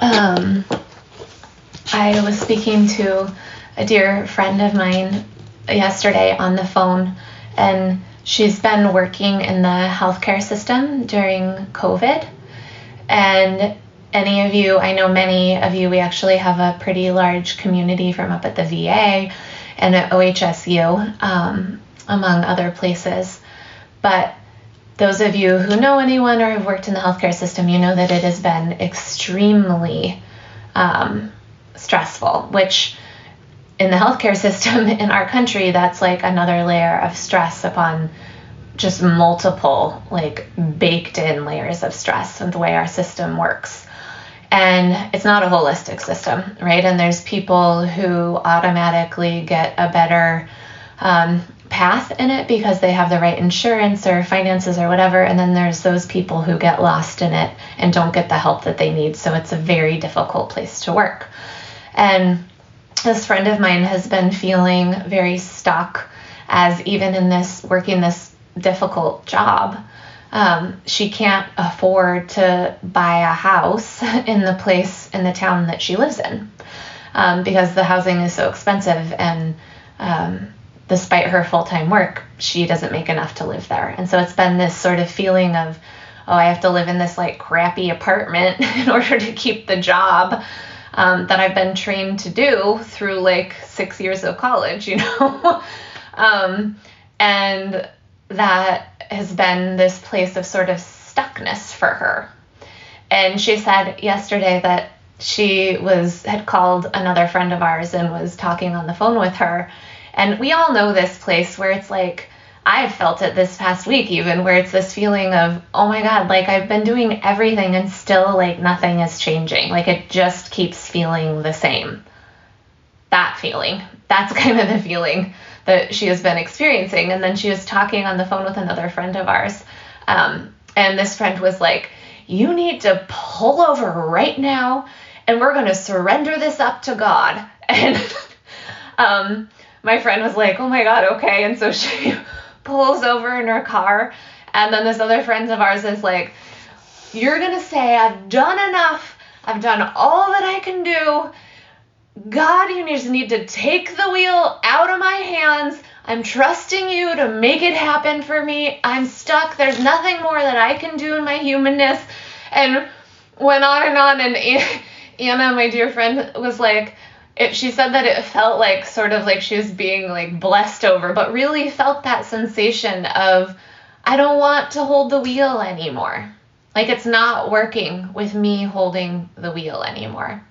um, I was speaking to a dear friend of mine yesterday on the phone, and she's been working in the healthcare system during COVID. And any of you, I know many of you, we actually have a pretty large community from up at the VA and at OHSU, um, among other places. But those of you who know anyone or have worked in the healthcare system, you know that it has been extremely um, stressful, which in the healthcare system in our country, that's like another layer of stress upon just multiple, like baked in layers of stress and the way our system works. And it's not a holistic system, right? And there's people who automatically get a better um, path in it because they have the right insurance or finances or whatever. And then there's those people who get lost in it and don't get the help that they need. So it's a very difficult place to work. And this friend of mine has been feeling very stuck as even in this working this difficult job um, she can't afford to buy a house in the place in the town that she lives in um, because the housing is so expensive and um, despite her full-time work she doesn't make enough to live there and so it's been this sort of feeling of oh i have to live in this like crappy apartment in order to keep the job um, that i've been trained to do through like six years of college you know um, and that has been this place of sort of stuckness for her. And she said yesterday that she was had called another friend of ours and was talking on the phone with her. And we all know this place where it's like I've felt it this past week even where it's this feeling of oh my god like I've been doing everything and still like nothing is changing like it just keeps feeling the same that feeling that's kind of the feeling that she has been experiencing. And then she was talking on the phone with another friend of ours. Um, and this friend was like, You need to pull over right now and we're going to surrender this up to God. And um, my friend was like, Oh my God, okay. And so she pulls over in her car. And then this other friend of ours is like, You're going to say, I've done enough. I've done all that I can do God, you just need to take the wheel out of my hands. I'm trusting you to make it happen for me. I'm stuck. There's nothing more that I can do in my humanness. And went on and on. And Anna, my dear friend, was like, it, she said that it felt like sort of like she was being like blessed over, but really felt that sensation of, I don't want to hold the wheel anymore. Like it's not working with me holding the wheel anymore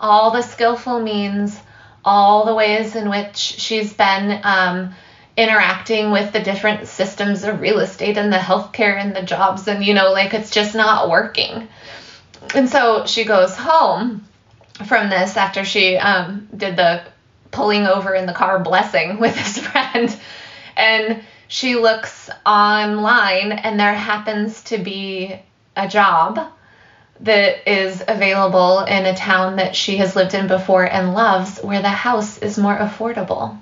all the skillful means, all the ways in which she's been um, interacting with the different systems of real estate and the healthcare and the jobs, and you know, like it's just not working. And so she goes home from this after she um, did the pulling over in the car blessing with his friend. And she looks online, and there happens to be a job that is available in a town that she has lived in before and loves where the house is more affordable.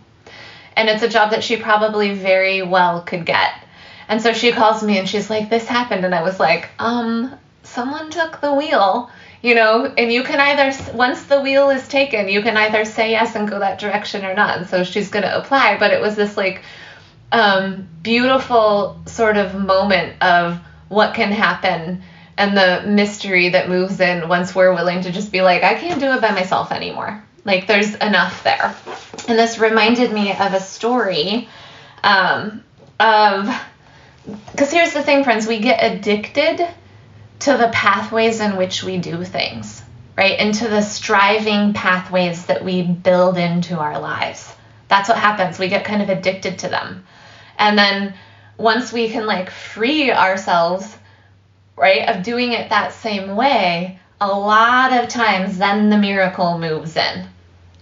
And it's a job that she probably very well could get. And so she calls me and she's like, This happened. And I was like, Um, someone took the wheel, you know, and you can either, once the wheel is taken, you can either say yes and go that direction or not. And so she's going to apply. But it was this like um, beautiful sort of moment of what can happen and the mystery that moves in once we're willing to just be like, I can't do it by myself anymore. Like, there's enough there. And this reminded me of a story um, of, because here's the thing, friends, we get addicted to the pathways in which we do things, right? Into the striving pathways that we build into our lives. That's what happens. We get kind of addicted to them. And then once we can like free ourselves right, of doing it that same way, a lot of times then the miracle moves in,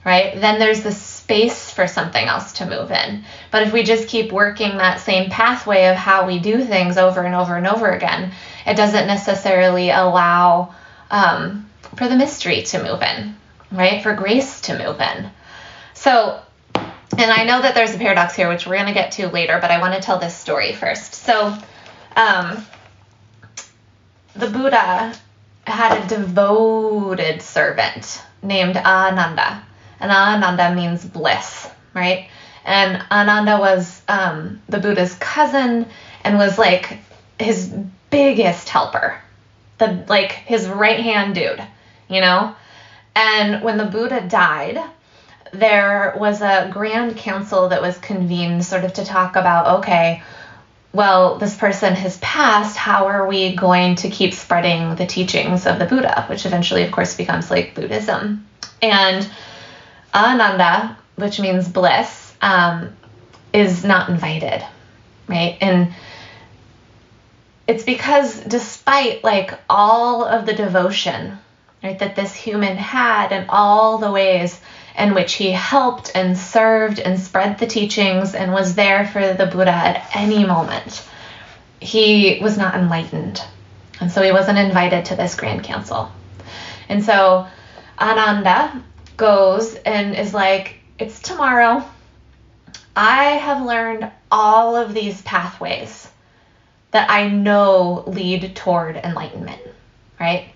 right? Then there's the space for something else to move in. But if we just keep working that same pathway of how we do things over and over and over again, it doesn't necessarily allow um, for the mystery to move in, right? For grace to move in. So, and I know that there's a paradox here, which we're going to get to later, but I want to tell this story first. So, um, the Buddha had a devoted servant named Ananda. And Ananda means bliss, right? And Ananda was um, the Buddha's cousin and was like his biggest helper, the like his right hand dude, you know. And when the Buddha died, there was a grand council that was convened, sort of to talk about, okay, well, this person has passed. How are we going to keep spreading the teachings of the Buddha, which eventually, of course, becomes like Buddhism? And Ananda, which means bliss, um, is not invited, right? And it's because despite like all of the devotion, right, that this human had and all the ways in which he helped and served and spread the teachings and was there for the Buddha at any moment, he was not enlightened. And so he wasn't invited to this grand council. And so Ananda goes and is like, It's tomorrow. I have learned all of these pathways that I know lead toward enlightenment, right?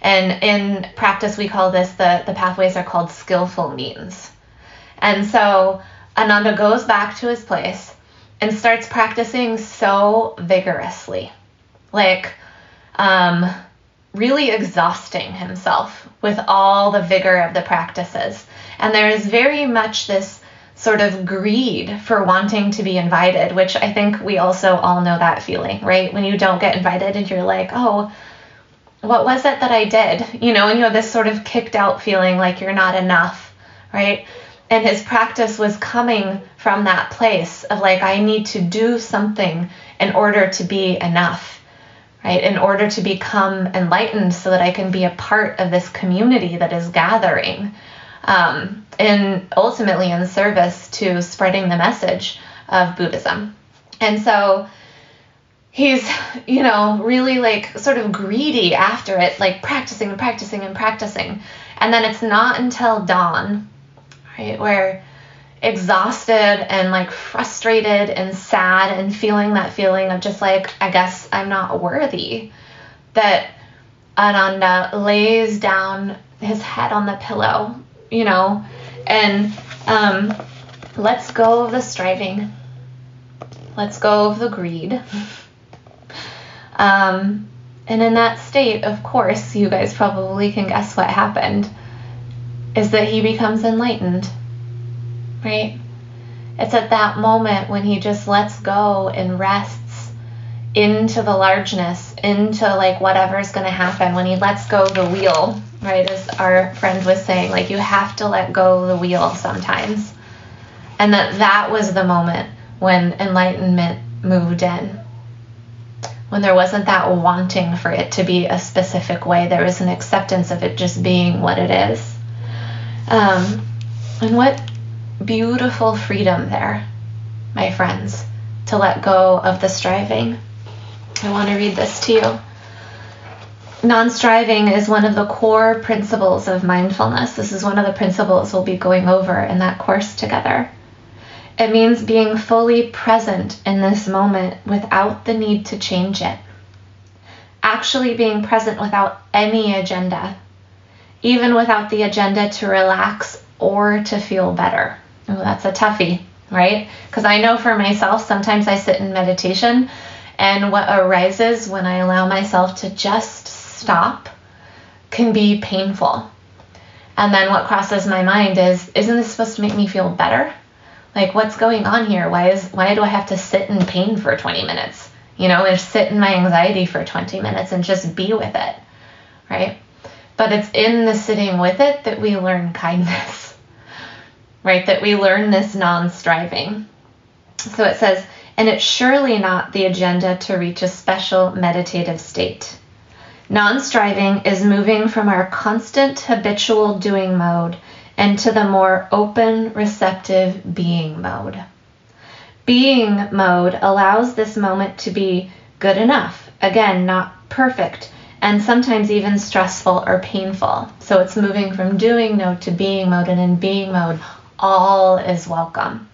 And in practice, we call this the, the pathways are called skillful means. And so Ananda goes back to his place and starts practicing so vigorously, like um, really exhausting himself with all the vigor of the practices. And there is very much this sort of greed for wanting to be invited, which I think we also all know that feeling, right? When you don't get invited and you're like, oh, what was it that I did? You know, and you have this sort of kicked out feeling like you're not enough, right? And his practice was coming from that place of like, I need to do something in order to be enough, right? In order to become enlightened so that I can be a part of this community that is gathering um, and ultimately in service to spreading the message of Buddhism. And so he's, you know, really like sort of greedy after it, like practicing and practicing and practicing. And then it's not until dawn, right, where exhausted and like frustrated and sad and feeling that feeling of just like, I guess I'm not worthy, that Ananda lays down his head on the pillow you know, and um, let's go of the striving. Let's go of the greed. Um, and in that state, of course, you guys probably can guess what happened is that he becomes enlightened, right? It's at that moment when he just lets go and rests into the largeness, into like whatever's going to happen, when he lets go the wheel right? As our friend was saying, like you have to let go the wheel sometimes. And that that was the moment when enlightenment moved in. When there wasn't that wanting for it to be a specific way, there was an acceptance of it just being what it is. Um, and what beautiful freedom there, my friends, to let go of the striving. I want to read this to you. Non striving is one of the core principles of mindfulness. This is one of the principles we'll be going over in that course together. It means being fully present in this moment without the need to change it. Actually, being present without any agenda, even without the agenda to relax or to feel better. Oh, that's a toughie, right? Because I know for myself, sometimes I sit in meditation, and what arises when I allow myself to just stop can be painful. And then what crosses my mind is, isn't this supposed to make me feel better? Like, what's going on here? Why is why do I have to sit in pain for 20 minutes? You know, and sit in my anxiety for 20 minutes and just be with it, right? But it's in the sitting with it that we learn kindness, right? That we learn this non striving. So it says, and it's surely not the agenda to reach a special meditative state. Non striving is moving from our constant habitual doing mode into the more open, receptive being mode. Being mode allows this moment to be good enough, again, not perfect, and sometimes even stressful or painful. So it's moving from doing mode to being mode, and in being mode, all is welcome,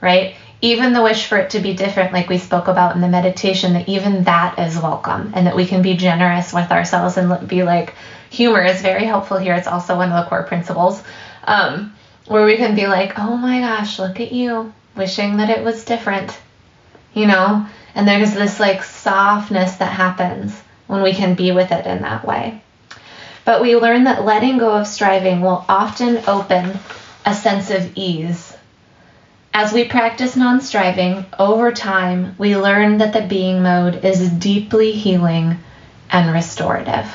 right? even the wish for it to be different, like we spoke about in the meditation, that even that is welcome and that we can be generous with ourselves and be like, humor is very helpful here. It's also one of the core principles um, where we can be like, oh my gosh, look at you, wishing that it was different, you know? And there's this like softness that happens when we can be with it in that way. But we learn that letting go of striving will often open a sense of ease as we practice non striving, over time, we learn that the being mode is deeply healing and restorative.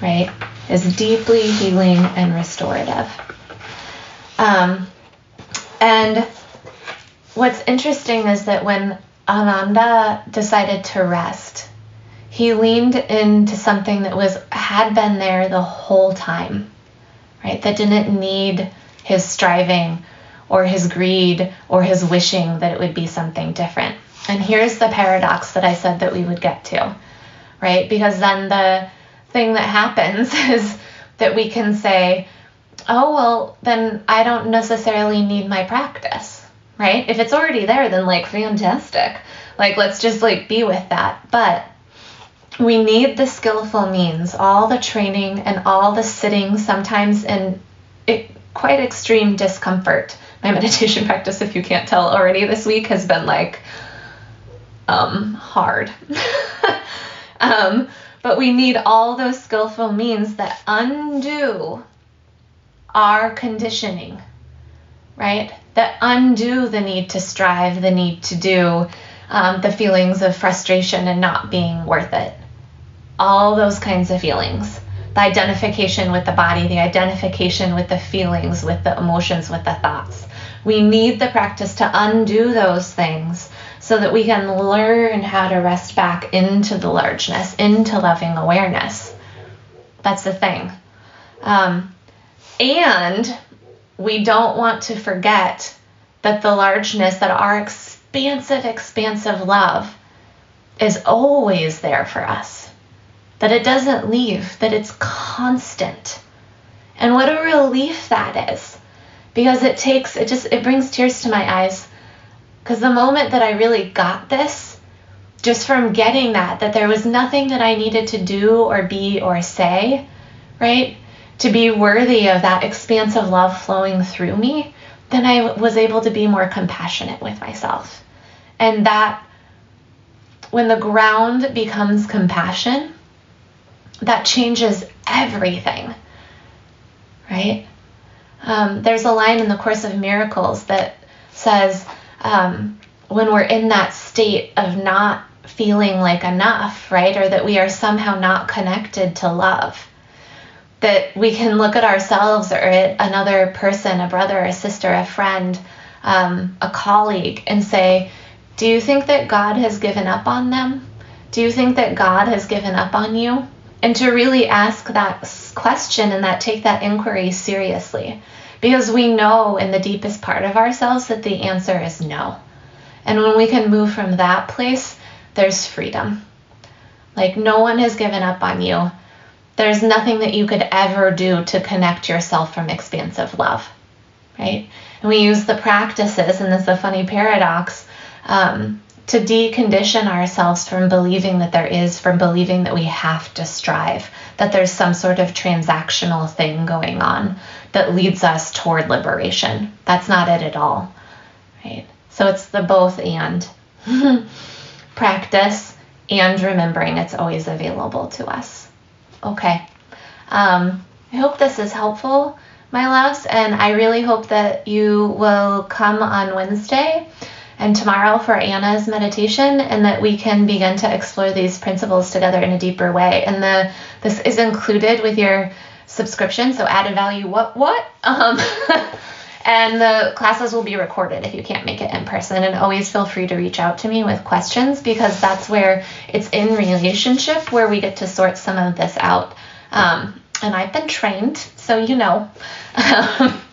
Right? Is deeply healing and restorative. Um, and what's interesting is that when Ananda decided to rest, he leaned into something that was had been there the whole time, right? That didn't need his striving or his greed or his wishing that it would be something different. And here's the paradox that I said that we would get to, right? Because then the thing that happens is that we can say, oh, well, then I don't necessarily need my practice, right? If it's already there, then like fantastic. Like, let's just like be with that. But we need the skillful means, all the training and all the sitting, sometimes in it, quite extreme discomfort my meditation practice, if you can't tell already this week, has been like um, hard. um, but we need all those skillful means that undo our conditioning, right? That undo the need to strive, the need to do, um, the feelings of frustration and not being worth it. All those kinds of feelings the identification with the body, the identification with the feelings, with the emotions, with the thoughts. We need the practice to undo those things so that we can learn how to rest back into the largeness, into loving awareness. That's the thing. Um, and we don't want to forget that the largeness, that our expansive, expansive love is always there for us, that it doesn't leave, that it's constant. And what a relief that is because it takes it just it brings tears to my eyes because the moment that I really got this just from getting that that there was nothing that I needed to do or be or say right to be worthy of that expansive love flowing through me then I was able to be more compassionate with myself and that when the ground becomes compassion that changes everything right um, there's a line in the Course of Miracles that says, um, when we're in that state of not feeling like enough, right, or that we are somehow not connected to love, that we can look at ourselves or at another person, a brother, a sister, a friend, um, a colleague, and say, Do you think that God has given up on them? Do you think that God has given up on you? And to really ask that question and that take that inquiry seriously because we know in the deepest part of ourselves that the answer is no. And when we can move from that place, there's freedom. Like no one has given up on you. There's nothing that you could ever do to connect yourself from expansive love, right? And we use the practices, and this is a funny paradox, um, to decondition ourselves from believing that there is, from believing that we have to strive, that there's some sort of transactional thing going on that leads us toward liberation. That's not it at all, right? So it's the both and practice and remembering it's always available to us. Okay. Um, I hope this is helpful, my loves, and I really hope that you will come on Wednesday and tomorrow for Anna's meditation, and that we can begin to explore these principles together in a deeper way. And the this is included with your subscription, so added value. What what? Um, and the classes will be recorded if you can't make it in person. And always feel free to reach out to me with questions because that's where it's in relationship where we get to sort some of this out. Um, and I've been trained, so you know.